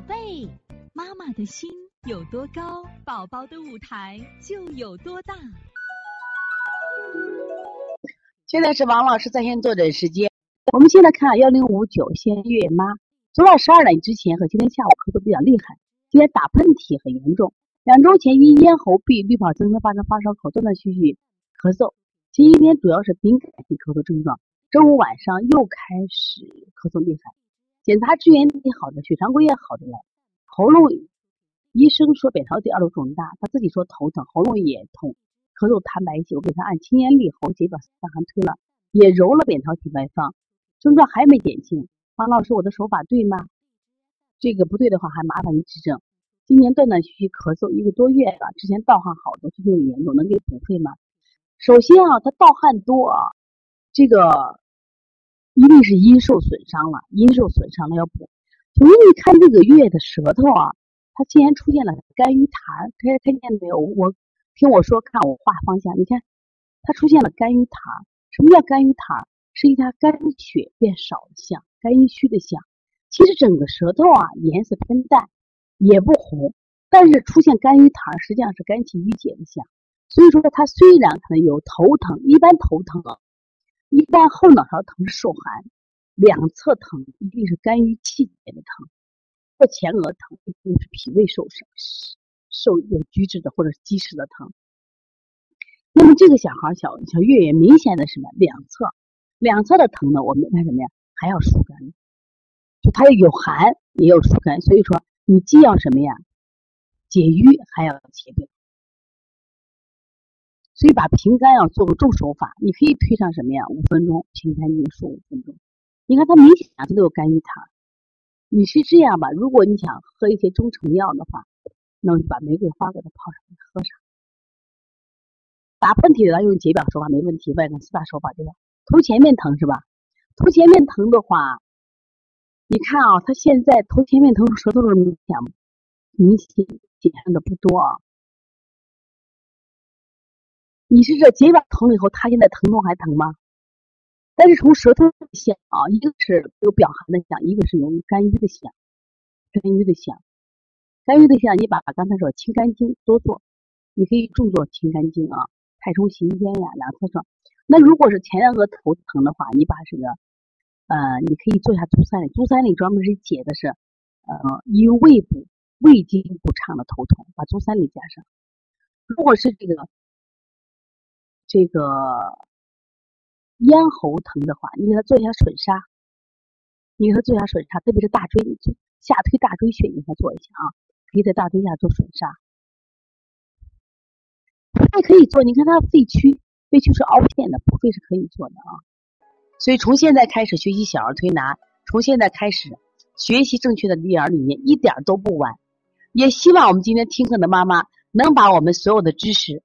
宝贝，妈妈的心有多高，宝宝的舞台就有多大。现在是王老师在线坐诊时间。我们现在看幺零五九先月妈，昨晚十二点之前和今天下午咳嗽比较厉害，今天打喷嚏很严重。两周前因咽喉壁滤泡增生发生发烧口断断续续咳嗽，今天主要是敏感性咳嗽症状。周五晚上又开始咳嗽厉害。检查支原体好的，血常规也好的了，喉咙医生说扁桃体二度肿大，他自己说头疼，喉咙也痛，咳嗽痰白气，我给他按清咽利喉结，把散寒推了，也揉了扁桃体外方，症状还没减轻。王老师，我的手法对吗？这个不对的话，还麻烦您指正。今年断断续续咳嗽一个多月了，之前盗汗好多，最近严重，能给补肺吗？首先啊，他盗汗多啊，这个。一定是阴受损伤了，阴受损伤了要补。从你看这个月的舌头啊，它竟然出现了肝郁痰，大家看见没有？我听我说，看我画方向，你看它出现了肝郁痰。什么叫肝郁痰？是一它肝血变少的象，肝阴虚的象。其实整个舌头啊颜色偏淡，也不红，但是出现肝郁痰，实际上是肝气郁结的象。所以说它虽然可能有头疼，一般头疼啊。一般后脑勺疼受寒，两侧疼一定是肝郁气结的疼，或前额疼一定是脾胃受伤、受有拘滞的或者积食的疼。那么这个小孩小小月月明显的什么？两侧两侧的疼呢？我们干什么呀？还要疏肝，就它有寒也有疏肝，所以说你既要什么呀？解郁还要解表。所以把平肝要做个重手法，你可以推上什么呀？五分钟平肝净数五分钟。你看他明显两侧都有肝郁痰，你是这样吧？如果你想喝一些中成药的话，那我就把玫瑰花给他泡上喝上。打喷嚏的用解表手法没问题，外根四大手法对吧？头前面疼是吧？头前面疼的话，你看啊，他现在头前面疼，舌头是明显明显减的不多啊。你是这解表疼了以后，他现在疼痛还疼吗？但是从舌头象啊，一个是有表寒的象，一个是由于肝郁的象，肝郁的象，肝郁的象，你把刚才说清肝经多做，你可以重做清肝经啊，太冲、行间呀，两侧上。那如果是前两额头疼的话，你把这个呃，你可以做一下足三里，足三里专门是解的是呃，因为胃部胃经不畅的头痛，把足三里加上。如果是这个。这个咽喉疼的话，你给他做一下损伤，你给他做一下损伤，特别是大椎下推大椎穴，你给他做一下啊，可以在大椎下做损杀。还可以做，你看他肺区，肺区是凹陷的，补肺是可以做的啊。所以从现在开始学习小儿推拿，从现在开始学习正确的育儿理念，一点都不晚。也希望我们今天听课的妈妈能把我们所有的知识。